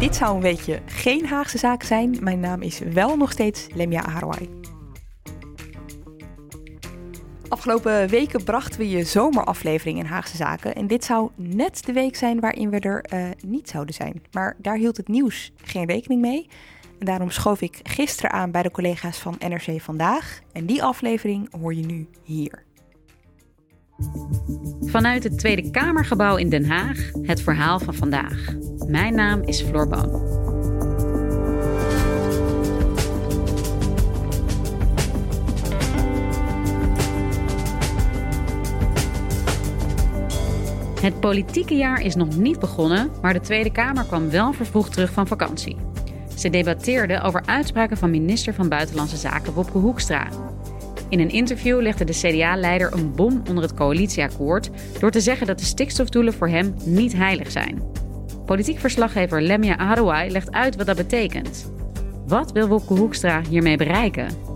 Dit zou een beetje geen Haagse zaak zijn. Mijn naam is wel nog steeds Lemia Aharwai. Afgelopen weken brachten we je zomeraflevering in Haagse Zaken. En dit zou net de week zijn waarin we er uh, niet zouden zijn. Maar daar hield het nieuws geen rekening mee. En daarom schoof ik gisteren aan bij de collega's van NRC Vandaag. En die aflevering hoor je nu hier. Vanuit het Tweede Kamergebouw in Den Haag, het verhaal van vandaag. Mijn naam is Floor Boon. Het politieke jaar is nog niet begonnen, maar de Tweede Kamer kwam wel vervroegd terug van vakantie. Ze debatteerde over uitspraken van minister van Buitenlandse Zaken Wopke Hoekstra. In een interview legde de CDA-leider een bom onder het coalitieakkoord door te zeggen dat de stikstofdoelen voor hem niet heilig zijn. Politiek verslaggever Lemia Arouai legt uit wat dat betekent. Wat wil Wopke Hoekstra hiermee bereiken?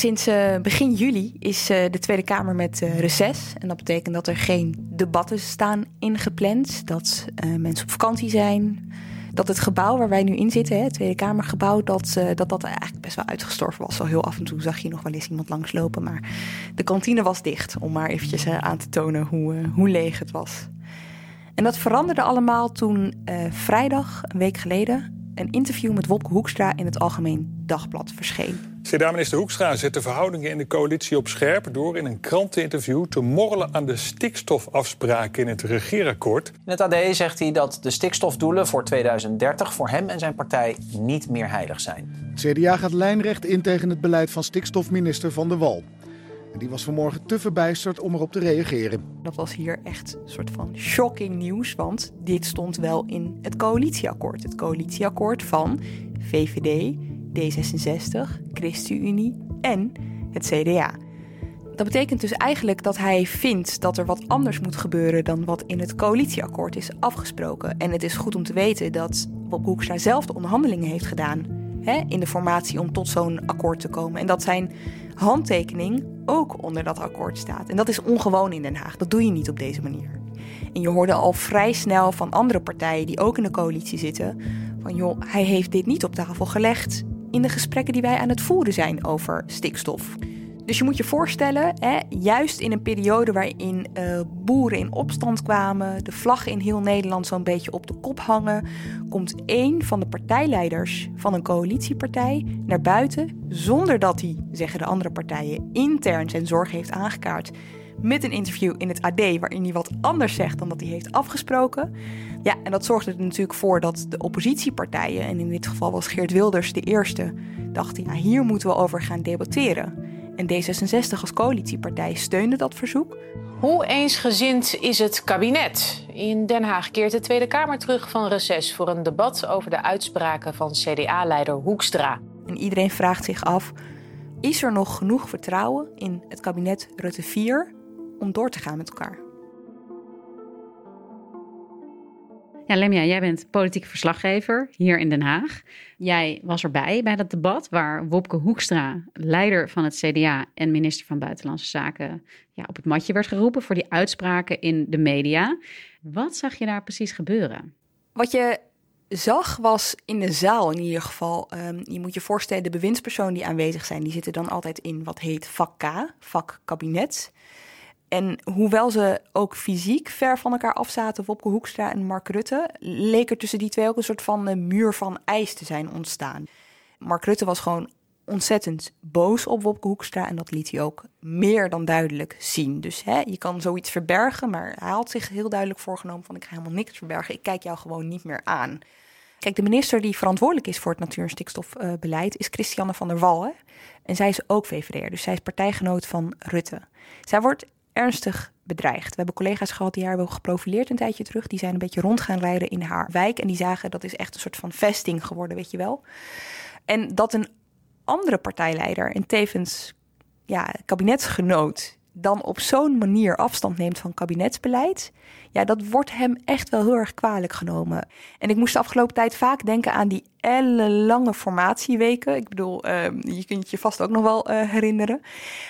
Sinds uh, begin juli is uh, de Tweede Kamer met uh, reces. En dat betekent dat er geen debatten staan ingepland. Dat mensen op vakantie zijn. Dat het gebouw waar wij nu in zitten, hè, het Tweede Kamergebouw, dat, dat dat eigenlijk best wel uitgestorven was. Zo heel af en toe zag je nog wel eens iemand langslopen. Maar de kantine was dicht, om maar eventjes aan te tonen hoe, hoe leeg het was. En dat veranderde allemaal toen vrijdag, een week geleden, een interview met Wopke Hoekstra in het Algemeen Dagblad verscheen. CDA-minister Hoekstra zet de verhoudingen in de coalitie op scherp door in een kranteninterview te morrelen aan de stikstofafspraken in het regeerakkoord. In het AD zegt hij dat de stikstofdoelen voor 2030 voor hem en zijn partij niet meer heilig zijn. CDA gaat lijnrecht in tegen het beleid van stikstofminister Van der Wal. En die was vanmorgen te verbijsterd om erop te reageren. Dat was hier echt een soort van shocking nieuws, want dit stond wel in het coalitieakkoord. Het coalitieakkoord van VVD, D66, ChristenUnie en het CDA. Dat betekent dus eigenlijk dat hij vindt dat er wat anders moet gebeuren dan wat in het coalitieakkoord is afgesproken. En het is goed om te weten dat Bob Hoekstra zelf de onderhandelingen heeft gedaan hè, in de formatie om tot zo'n akkoord te komen. En dat zijn handtekening ook onder dat akkoord staat. En dat is ongewoon in Den Haag. Dat doe je niet op deze manier. En je hoorde al vrij snel van andere partijen die ook in de coalitie zitten: van joh, hij heeft dit niet op tafel gelegd in de gesprekken die wij aan het voeren zijn over stikstof. Dus je moet je voorstellen, hè, juist in een periode waarin uh, boeren in opstand kwamen, de vlaggen in heel Nederland zo'n beetje op de kop hangen, komt één van de partijleiders van een coalitiepartij naar buiten, zonder dat hij, zeggen de andere partijen, intern zijn zorg heeft aangekaart, met een interview in het AD waarin hij wat anders zegt dan dat hij heeft afgesproken. Ja, en dat zorgde er natuurlijk voor dat de oppositiepartijen, en in dit geval was Geert Wilders de eerste, dachten, ja, hier moeten we over gaan debatteren. En D66 als coalitiepartij steunde dat verzoek. Hoe eensgezind is het kabinet? In Den Haag keert de Tweede Kamer terug van reces voor een debat over de uitspraken van CDA-leider Hoekstra. En iedereen vraagt zich af: is er nog genoeg vertrouwen in het kabinet Rutte 4 om door te gaan met elkaar? Ja, Lemja, jij bent politiek verslaggever hier in Den Haag. Jij was erbij bij dat debat waar Wopke Hoekstra, leider van het CDA en minister van Buitenlandse Zaken, ja, op het matje werd geroepen voor die uitspraken in de media. Wat zag je daar precies gebeuren? Wat je zag was in de zaal in ieder geval. Um, je moet je voorstellen, de bewindspersonen die aanwezig zijn, die zitten dan altijd in wat heet vak K, vak kabinet. En hoewel ze ook fysiek ver van elkaar afzaten, Wopke Hoekstra en Mark Rutte, leek er tussen die twee ook een soort van muur van ijs te zijn ontstaan. Mark Rutte was gewoon ontzettend boos op Wopke Hoekstra en dat liet hij ook meer dan duidelijk zien. Dus hè, je kan zoiets verbergen, maar hij had zich heel duidelijk voorgenomen van ik ga helemaal niks verbergen, ik kijk jou gewoon niet meer aan. Kijk, de minister die verantwoordelijk is voor het natuur- en stikstofbeleid is Christiane van der Wal. Hè? En zij is ook VVD'er, dus zij is partijgenoot van Rutte. Zij wordt ernstig bedreigd. We hebben collega's gehad die haar hebben geprofileerd een tijdje terug. Die zijn een beetje rond gaan rijden in haar wijk. En die zagen dat is echt een soort van vesting geworden, weet je wel. En dat een andere partijleider en tevens ja, kabinetsgenoot dan op zo'n manier afstand neemt van kabinetsbeleid, ja, dat wordt hem echt wel heel erg kwalijk genomen. En ik moest de afgelopen tijd vaak denken aan die ellenlange formatieweken. Ik bedoel, uh, je kunt je vast ook nog wel uh, herinneren.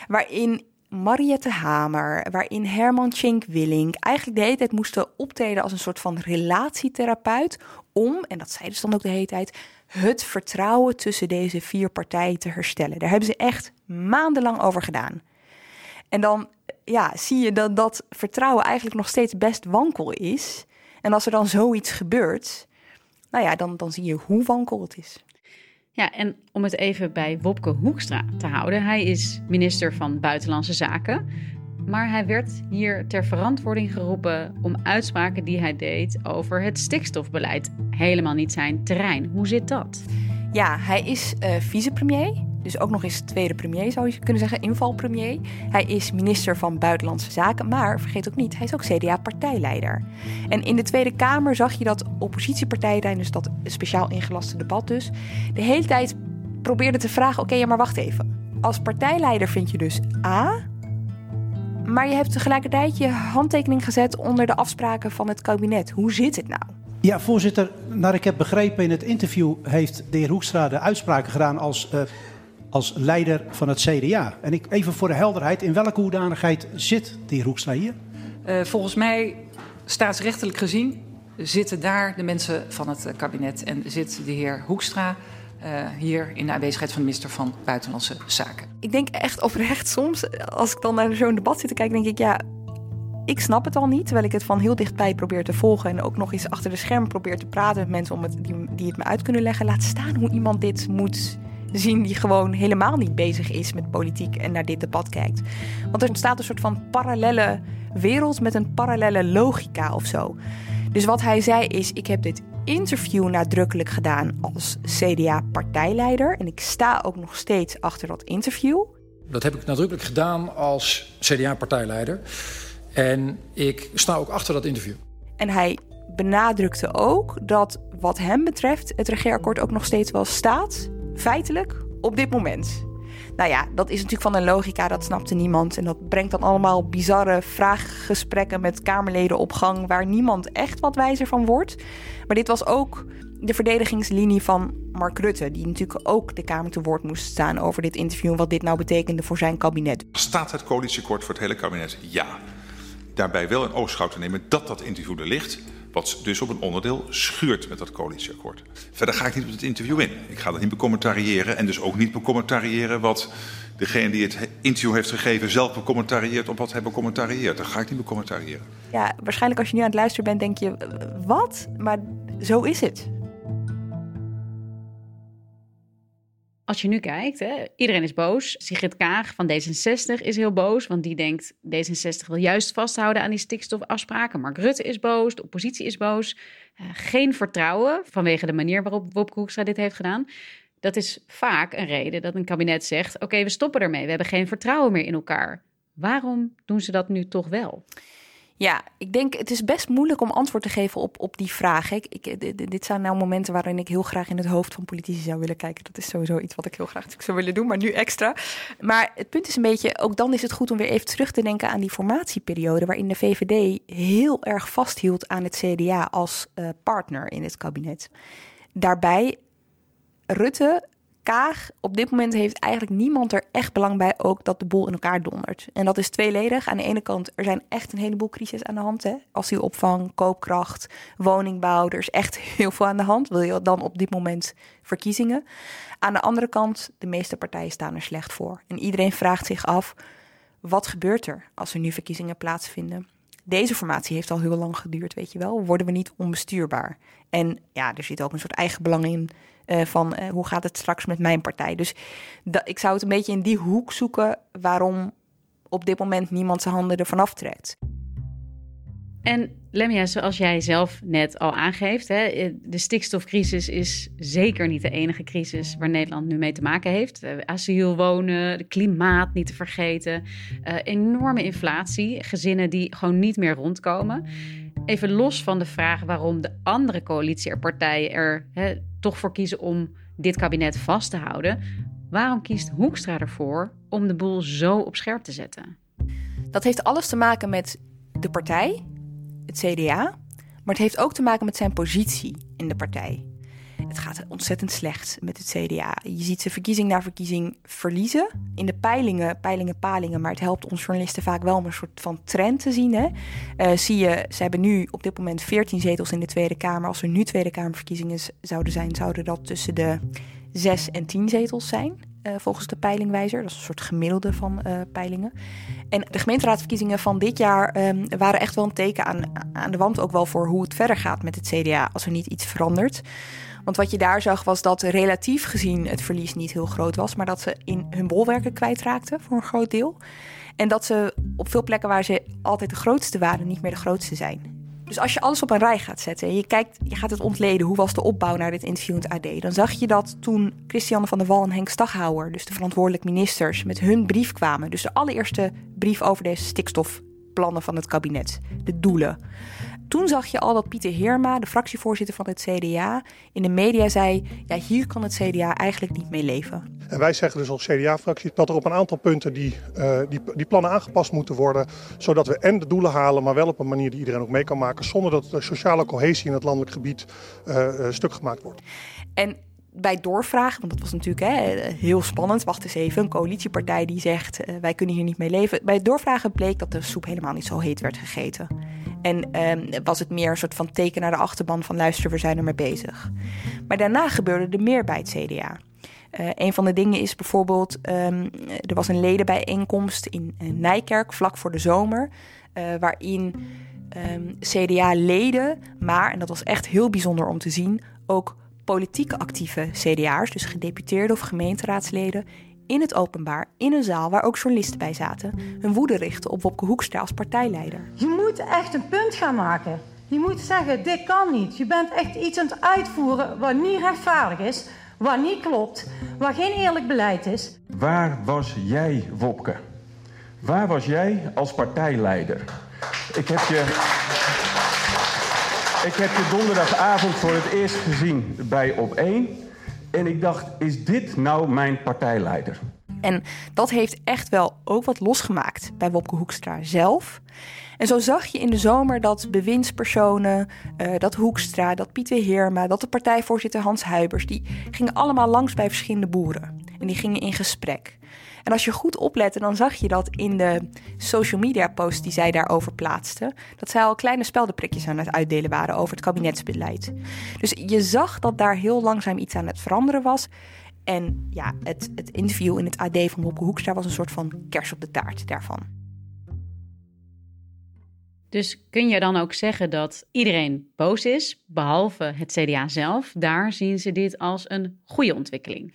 Waarin Mariette Hamer, waarin Herman Schenk Willink eigenlijk de hele tijd moesten optreden als een soort van relatietherapeut om, en dat zeiden ze dan ook de hele tijd, het vertrouwen tussen deze vier partijen te herstellen. Daar hebben ze echt maandenlang over gedaan. En dan ja, zie je dat dat vertrouwen eigenlijk nog steeds best wankel is. En als er dan zoiets gebeurt, nou ja, dan, dan zie je hoe wankel het is. Ja, en om het even bij Wopke Hoekstra te houden. Hij is minister van Buitenlandse Zaken. Maar hij werd hier ter verantwoording geroepen om uitspraken die hij deed over het stikstofbeleid. Helemaal niet zijn terrein. Hoe zit dat? Ja, hij is uh, vicepremier. Dus ook nog eens tweede premier zou je kunnen zeggen, invalpremier. Hij is minister van Buitenlandse Zaken, maar vergeet ook niet, hij is ook CDA-partijleider. En in de Tweede Kamer zag je dat oppositiepartijen tijdens dat speciaal ingelaste debat dus de hele tijd probeerden te vragen: oké, ja, maar wacht even. Als partijleider vind je dus A, maar je hebt tegelijkertijd je handtekening gezet onder de afspraken van het kabinet. Hoe zit het nou? Ja, voorzitter, naar ik heb begrepen in het interview heeft de heer Hoekstra de uitspraken gedaan als uh, als leider van het CDA. En ik, even voor de helderheid, in welke hoedanigheid zit de heer Hoekstra hier? Uh, volgens mij, staatsrechtelijk gezien, zitten daar de mensen van het eh, kabinet en zit de heer Hoekstra uh, hier in de aanwezigheid van de minister van Buitenlandse Zaken. Ik denk echt oprecht soms, als ik dan naar zo'n debat zit te kijken, denk ik ja. Ik snap het al niet, terwijl ik het van heel dichtbij probeer te volgen en ook nog eens achter de scherm probeer te praten met mensen om het, die, die het me uit kunnen leggen. Laat staan hoe iemand dit moet zien die gewoon helemaal niet bezig is met politiek en naar dit debat kijkt. Want er ontstaat een soort van parallele wereld met een parallele logica of zo. Dus wat hij zei is: Ik heb dit interview nadrukkelijk gedaan als CDA-partijleider. En ik sta ook nog steeds achter dat interview. Dat heb ik nadrukkelijk gedaan als CDA-partijleider. En ik sta ook achter dat interview. En hij benadrukte ook dat wat hem betreft het regeerakkoord ook nog steeds wel staat feitelijk op dit moment. Nou ja, dat is natuurlijk van een logica, dat snapte niemand. En dat brengt dan allemaal bizarre vraaggesprekken met Kamerleden op gang... waar niemand echt wat wijzer van wordt. Maar dit was ook de verdedigingslinie van Mark Rutte... die natuurlijk ook de Kamer te woord moest staan over dit interview... en wat dit nou betekende voor zijn kabinet. Staat het coalitieakkoord voor het hele kabinet? Ja. Daarbij wel een oogschouw te nemen dat dat interview er ligt... Wat dus op een onderdeel schuurt met dat coalitieakkoord. Verder ga ik niet op het interview in. Ik ga dat niet becommentariëren en dus ook niet becommentariëren wat degene die het interview heeft gegeven zelf becommentarieert op wat hij becommentarieert. Dat ga ik niet becommentariëren. Ja, waarschijnlijk als je nu aan het luisteren bent denk je, wat? Maar zo is het. Als je nu kijkt, hè, iedereen is boos. Sigrid Kaag van D66 is heel boos, want die denkt D66 wil juist vasthouden aan die stikstofafspraken. Mark Rutte is boos, de oppositie is boos. Uh, geen vertrouwen vanwege de manier waarop Wopke Hoekstra dit heeft gedaan. Dat is vaak een reden dat een kabinet zegt: oké, we stoppen ermee. We hebben geen vertrouwen meer in elkaar. Waarom doen ze dat nu toch wel? Ja, ik denk het is best moeilijk om antwoord te geven op, op die vraag. Ik, dit zijn nou momenten waarin ik heel graag in het hoofd van politici zou willen kijken. Dat is sowieso iets wat ik heel graag zou willen doen, maar nu extra. Maar het punt is een beetje, ook dan is het goed om weer even terug te denken aan die formatieperiode. waarin de VVD heel erg vasthield aan het CDA als uh, partner in het kabinet. Daarbij Rutte Kaag, op dit moment heeft eigenlijk niemand er echt belang bij ook dat de boel in elkaar dondert. En dat is tweeledig. Aan de ene kant, er zijn echt een heleboel crisis aan de hand. Hè? Asielopvang, koopkracht, woningbouw. Er is echt heel veel aan de hand. Wil je dan op dit moment verkiezingen? Aan de andere kant, de meeste partijen staan er slecht voor. En iedereen vraagt zich af, wat gebeurt er als er nu verkiezingen plaatsvinden? Deze formatie heeft al heel lang geduurd, weet je wel. Worden we niet onbestuurbaar? En ja, er zit ook een soort eigen belang in uh, van uh, hoe gaat het straks met mijn partij. Dus ik zou het een beetje in die hoek zoeken waarom op dit moment niemand zijn handen ervan aftrekt. En Lemia, zoals jij zelf net al aangeeft, hè, de stikstofcrisis is zeker niet de enige crisis waar Nederland nu mee te maken heeft. Asiel wonen, de klimaat niet te vergeten, uh, enorme inflatie, gezinnen die gewoon niet meer rondkomen. Even los van de vraag waarom de andere coalitiepartijen er hè, toch voor kiezen om dit kabinet vast te houden. Waarom kiest Hoekstra ervoor om de boel zo op scherp te zetten? Dat heeft alles te maken met de partij, het CDA, maar het heeft ook te maken met zijn positie in de partij. Het gaat ontzettend slecht met het CDA. Je ziet ze verkiezing na verkiezing verliezen. In de peilingen, peilingen, palingen. Maar het helpt ons journalisten vaak wel een soort van trend te zien. Hè? Uh, zie je, ze hebben nu op dit moment 14 zetels in de Tweede Kamer. Als er nu Tweede Kamerverkiezingen zouden zijn, zouden dat tussen de 6 en 10 zetels zijn. Uh, volgens de peilingwijzer. Dat is een soort gemiddelde van uh, peilingen. En de gemeenteraadsverkiezingen van dit jaar um, waren echt wel een teken aan, aan de wand ook wel voor hoe het verder gaat met het CDA als er niet iets verandert. Want wat je daar zag was dat relatief gezien het verlies niet heel groot was, maar dat ze in hun bolwerken kwijtraakten voor een groot deel. En dat ze op veel plekken waar ze altijd de grootste waren, niet meer de grootste zijn. Dus als je alles op een rij gaat zetten en je, kijkt, je gaat het ontleden, hoe was de opbouw naar dit interview in AD, dan zag je dat toen Christiane van der Wal en Henk Staghouwer, dus de verantwoordelijk ministers, met hun brief kwamen, dus de allereerste brief over deze stikstofplannen van het kabinet, de doelen. Toen zag je al dat Pieter Heerma, de fractievoorzitter van het CDA, in de media zei: ja, hier kan het CDA eigenlijk niet mee leven. En wij zeggen dus als CDA-fractie dat er op een aantal punten die, uh, die, die, plannen aangepast moeten worden, zodat we en de doelen halen, maar wel op een manier die iedereen ook mee kan maken, zonder dat de sociale cohesie in het landelijk gebied uh, stuk gemaakt wordt. En bij doorvragen, want dat was natuurlijk hè, heel spannend. Wacht eens even, een coalitiepartij die zegt uh, wij kunnen hier niet mee leven. Bij doorvragen bleek dat de soep helemaal niet zo heet werd gegeten. En um, was het meer een soort van teken naar de achterban van luister, we zijn er mee bezig. Maar daarna gebeurde er meer bij het CDA. Uh, eh, een van de dingen is bijvoorbeeld, um, er was een ledenbijeenkomst in uh, Nijkerk vlak voor de zomer, uh, waarin ehm, CDA-leden, maar, en dat was echt heel bijzonder om te zien, ook politiek actieve CDA'ers, dus gedeputeerde of gemeenteraadsleden, in het openbaar, in een zaal waar ook journalisten bij zaten, hun woede richten op Wopke Hoekstra als partijleider. Je moet echt een punt gaan maken. Je moet zeggen, dit kan niet. Je bent echt iets aan het uitvoeren wat niet rechtvaardig is, wat niet klopt, wat geen eerlijk beleid is. Waar was jij, Wopke? Waar was jij als partijleider? Ik heb je, ik heb je donderdagavond voor het eerst gezien bij Op 1. En ik dacht, is dit nou mijn partijleider? En dat heeft echt wel ook wat losgemaakt bij Wopke Hoekstra zelf. En zo zag je in de zomer dat bewindspersonen, uh, dat Hoekstra, dat Pieter Heerma, dat de partijvoorzitter Hans Huibers, die gingen allemaal langs bij verschillende boeren. En die gingen in gesprek. En als je goed oplette, dan zag je dat in de social media posts die zij daarover plaatsten, dat zij al kleine speldenprikjes aan het uitdelen waren over het kabinetsbeleid. Dus je zag dat daar heel langzaam iets aan het veranderen was. En ja, het, het interview in het AD van Wopke Hoekstra was een soort van kers op de taart daarvan. Dus kun je dan ook zeggen dat iedereen boos is, behalve het CDA zelf? Daar zien ze dit als een goede ontwikkeling.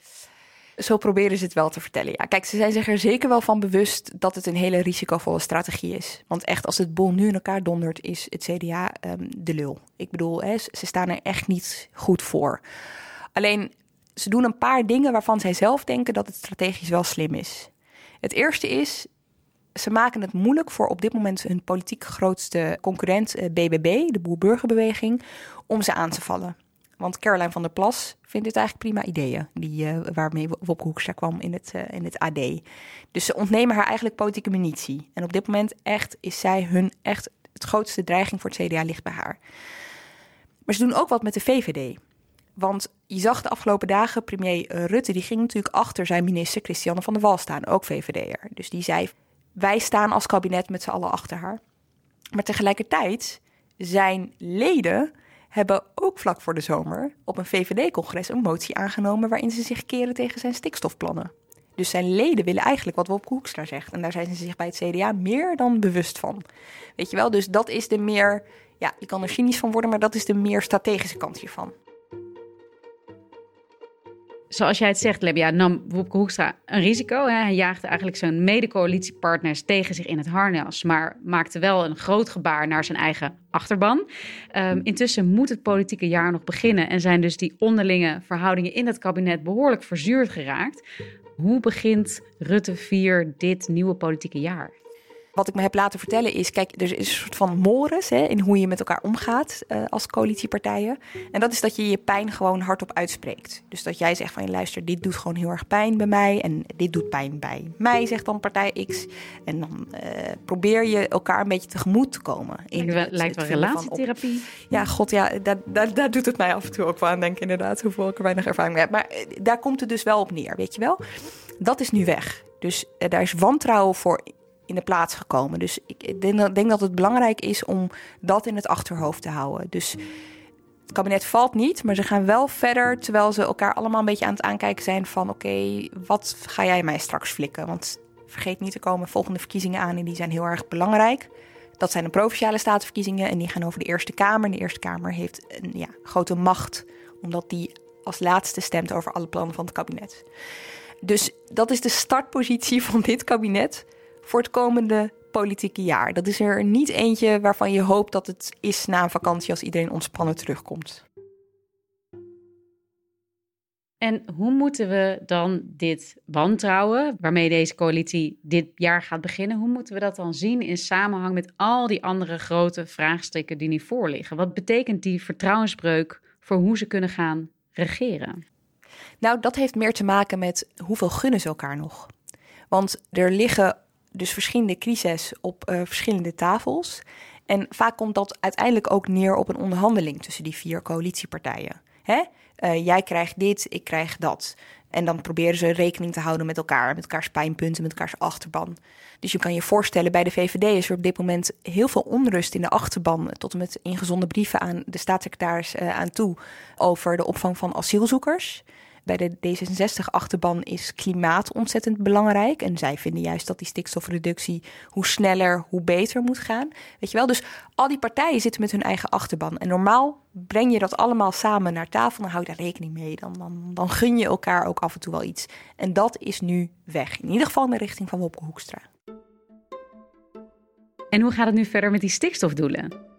Zo proberen ze het wel te vertellen. Ja, kijk, ze zijn zich er zeker wel van bewust dat het een hele risicovolle strategie is. Want echt, als het bol nu in elkaar dondert, is het CDA um, de lul. Ik bedoel, hè, ze staan er echt niet goed voor. Alleen, ze doen een paar dingen waarvan zij zelf denken dat het strategisch wel slim is. Het eerste is, ze maken het moeilijk voor op dit moment hun politiek grootste concurrent BBB, eh, de Boer-Burgerbeweging, om ze aan te vallen. Want Caroline van der Plas vindt dit eigenlijk prima ideeën, die, uh, waarmee Wopke Hoekstra kwam in het, uh, in het AD. Dus ze ontnemen haar eigenlijk politieke munitie. En op dit moment echt is zij hun echt het grootste dreiging voor het CDA ligt bij haar. Maar ze doen ook wat met de VVD. Want je zag de afgelopen dagen, premier Rutte, die ging natuurlijk achter zijn minister Christiane van der Wal staan, ook VVD'er. Dus die zei, wij staan als kabinet met z'n allen achter haar. Maar tegelijkertijd zijn leden hebben ook vlak voor de zomer op een VVD-congres een motie aangenomen waarin ze zich keren tegen zijn stikstofplannen. Dus zijn leden willen eigenlijk wat Wopke Hoekstra zegt. En daar zijn ze zich bij het CDA meer dan bewust van. Weet je wel, dus dat is de meer... Ja, je kan er cynisch van worden, maar dat is de meer strategische kant hiervan zoals jij het zegt, Lebia, nam Wopke Hoekstra een risico. Hè? Hij jaagde eigenlijk zijn mede-coalitiepartners tegen zich in het harnas, maar maakte wel een groot gebaar naar zijn eigen achterban. Um, intussen moet het politieke jaar nog beginnen en zijn dus die onderlinge verhoudingen in het kabinet behoorlijk verzuurd geraakt. Hoe begint Rutte 4 dit nieuwe politieke jaar? Wat ik me heb laten vertellen is, kijk, er is een soort van mores hè, in hoe je met elkaar omgaat uh, als coalitiepartijen. En dat is dat je je pijn gewoon hardop uitspreekt. Dus dat jij zegt van, je luister, dit doet gewoon heel erg pijn bij mij en dit doet pijn bij mij, zegt dan partij X. En dan uh, probeer je elkaar een beetje tegemoet te komen. In lijkt wel, lijkt wel relatietherapie. ja, god, ja, daar, daar, daar, doet het mij af en toe ook wel aan denken inderdaad, hoeveel ik er weinig ervaring mee heb. Maar uh, daar komt het dus wel op neer, weet je wel. Dat is nu weg. Dus daar is wantrouwen voor in de plaats gekomen. Dus ik denk, dat het belangrijk is om dat in het achterhoofd te houden. Dus het kabinet valt niet, maar ze gaan wel verder terwijl ze elkaar allemaal een beetje aan het aankijken zijn van oké, wat ga jij mij straks flikken? Want vergeet niet, er komen volgende verkiezingen aan en die zijn heel erg belangrijk. Dat zijn de provinciale statenverkiezingen en die gaan over de Eerste Kamer. En de Eerste Kamer heeft een ja, grote macht, omdat die als laatste stemt over alle plannen van het kabinet. Dus dat is de startpositie van dit kabinet voor het komende politieke jaar. Dat is er niet eentje waarvan je hoopt dat het is na een vakantie als iedereen ontspannen terugkomt. En hoe moeten we dan dit wantrouwen, waarmee deze coalitie dit jaar gaat beginnen, hoe moeten we dat dan zien in samenhang met al die andere grote vraagstukken die nu voorliggen? Wat betekent die vertrouwensbreuk voor hoe ze kunnen gaan regeren? Nou, dat heeft meer te maken met hoeveel gunnen ze elkaar nog. Want er liggen dus verschillende crises op uh, verschillende tafels. En vaak komt dat uiteindelijk ook neer op een onderhandeling tussen die vier coalitiepartijen. Hè? Uh, jij krijgt dit, ik krijg dat. En dan proberen ze rekening te houden met elkaar, met elkaars pijnpunten, met elkaars achterban. Dus je kan je voorstellen, bij de VVD is er op dit moment heel veel onrust in de achterban, tot en met ingezonde brieven aan de staatssecretaris uh, aan toe over de opvang van asielzoekers. Bij de D66-achterban is klimaat ontzettend belangrijk. En zij vinden juist dat die stikstofreductie hoe sneller, hoe beter moet gaan. Weet je wel? Dus al die partijen zitten met hun eigen achterban. En normaal breng je dat allemaal samen naar tafel, dan hou je daar rekening mee. Dan, dan, dan gun je elkaar ook af en toe wel iets. En dat is nu weg. In ieder geval in de richting van Wopke Hoekstra. En hoe gaat het nu verder met die stikstofdoelen?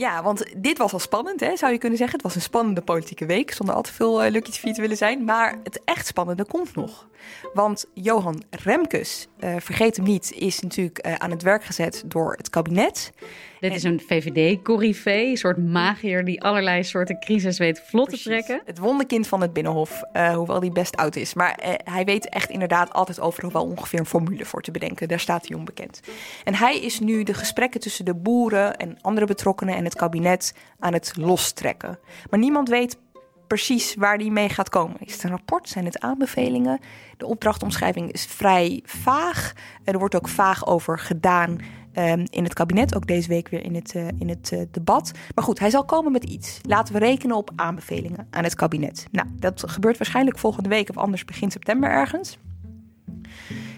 Ja, want dit was al spannend, hè, zou je kunnen zeggen. Het was een spannende politieke week, zonder al te veel uh, Lucky TV te willen zijn. Maar het echt spannende komt nog. Want Johan Remkes, uh, vergeet hem niet, is natuurlijk uh, aan het werk gezet door het kabinet. Dit is een VVD-corrivee, een soort magier die allerlei soorten crisis weet vlot te trekken. Het wonderkind van het Binnenhof, uh, hoewel hij best oud is. Maar uh, hij weet echt inderdaad altijd overal wel ongeveer een formule voor te bedenken. Daar staat hij onbekend. En hij is nu de gesprekken tussen de boeren en andere betrokkenen en het kabinet aan het lostrekken. Maar niemand weet precies waar die mee gaat komen. Is het een rapport? Zijn het aanbevelingen? De opdrachtomschrijving is vrij vaag. Er wordt ook vaag over gedaan um, in het kabinet. Ook deze week weer in het, uh, in het uh, debat. Maar goed, hij zal komen met iets. Laten we rekenen op aanbevelingen aan het kabinet. Nou, dat gebeurt waarschijnlijk volgende week of anders begin september ergens.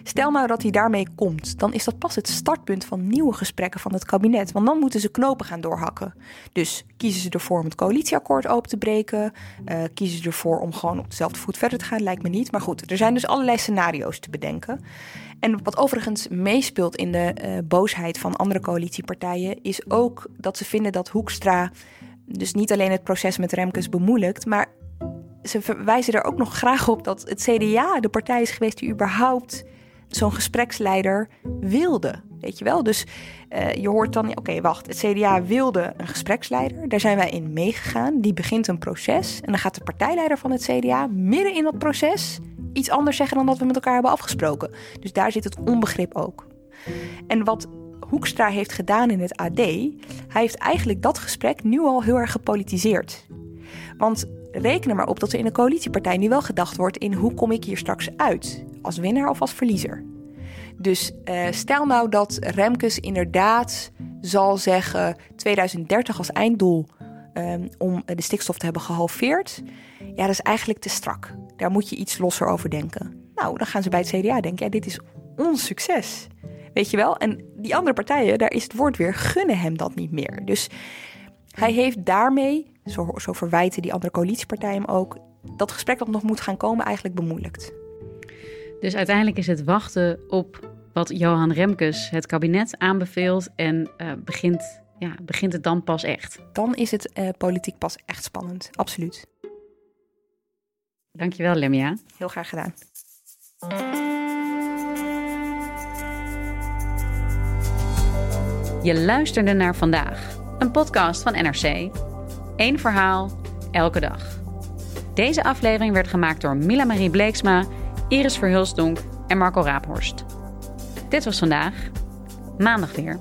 Stel nou dat hij daarmee komt, dan is dat pas het startpunt van nieuwe gesprekken van het kabinet. Want dan moeten ze knopen gaan doorhakken. Dus kiezen ze ervoor om het coalitieakkoord open te breken? Uh, kiezen ze ervoor om gewoon op dezelfde voet verder te gaan? Lijkt me niet. Maar goed, er zijn dus allerlei scenario's te bedenken. En wat overigens meespeelt in de uh, boosheid van andere coalitiepartijen, is ook dat ze vinden dat Hoekstra dus niet alleen het proces met Remkes bemoeilijkt, maar ze wijzen er ook nog graag op dat het CDA de partij is geweest die überhaupt zo'n gespreksleider wilde. Weet je wel? Dus uh, je hoort dan, oké, wacht, het CDA wilde een gespreksleider. Daar zijn wij in meegegaan. Die begint een proces. En dan gaat de partijleider van het CDA midden in dat proces iets anders zeggen dan dat we met elkaar hebben afgesproken. Dus daar zit het onbegrip ook. En wat Hoekstra heeft gedaan in het AD, hij heeft eigenlijk dat gesprek nu al heel erg gepolitiseerd. Want reken er maar op dat er in de coalitiepartij nu wel gedacht wordt in hoe kom ik hier straks uit? Als winnaar of als verliezer? Dus uh, stel nou dat Remkes inderdaad zal zeggen 2030 als einddoel um, om de stikstof te hebben gehalveerd. Ja, dat is eigenlijk te strak. Daar moet je iets losser over denken. Nou, dan gaan ze bij het CDA denken, ja, dit is ons succes. Weet je wel? En die andere partijen, daar is het woord weer, gunnen hem dat niet meer. Dus hij heeft daarmee, zo, zo verwijten die andere coalitiepartijen hem ook, dat gesprek dat nog moet gaan komen eigenlijk bemoeilijkt. Dus uiteindelijk is het wachten op wat Johan Remkes het kabinet aanbeveelt en uh, begint, ja, begint het dan pas echt. Dan is het uh, politiek pas echt spannend, absoluut. Dankjewel, Lemia. Heel graag gedaan. Je luisterde naar vandaag, een podcast van NRC. Eén verhaal, elke dag. Deze aflevering werd gemaakt door Mila Marie Bleeksma, Iris Verhulstonk en Marco Raaphorst. Dit was vandaag. Maandag weer.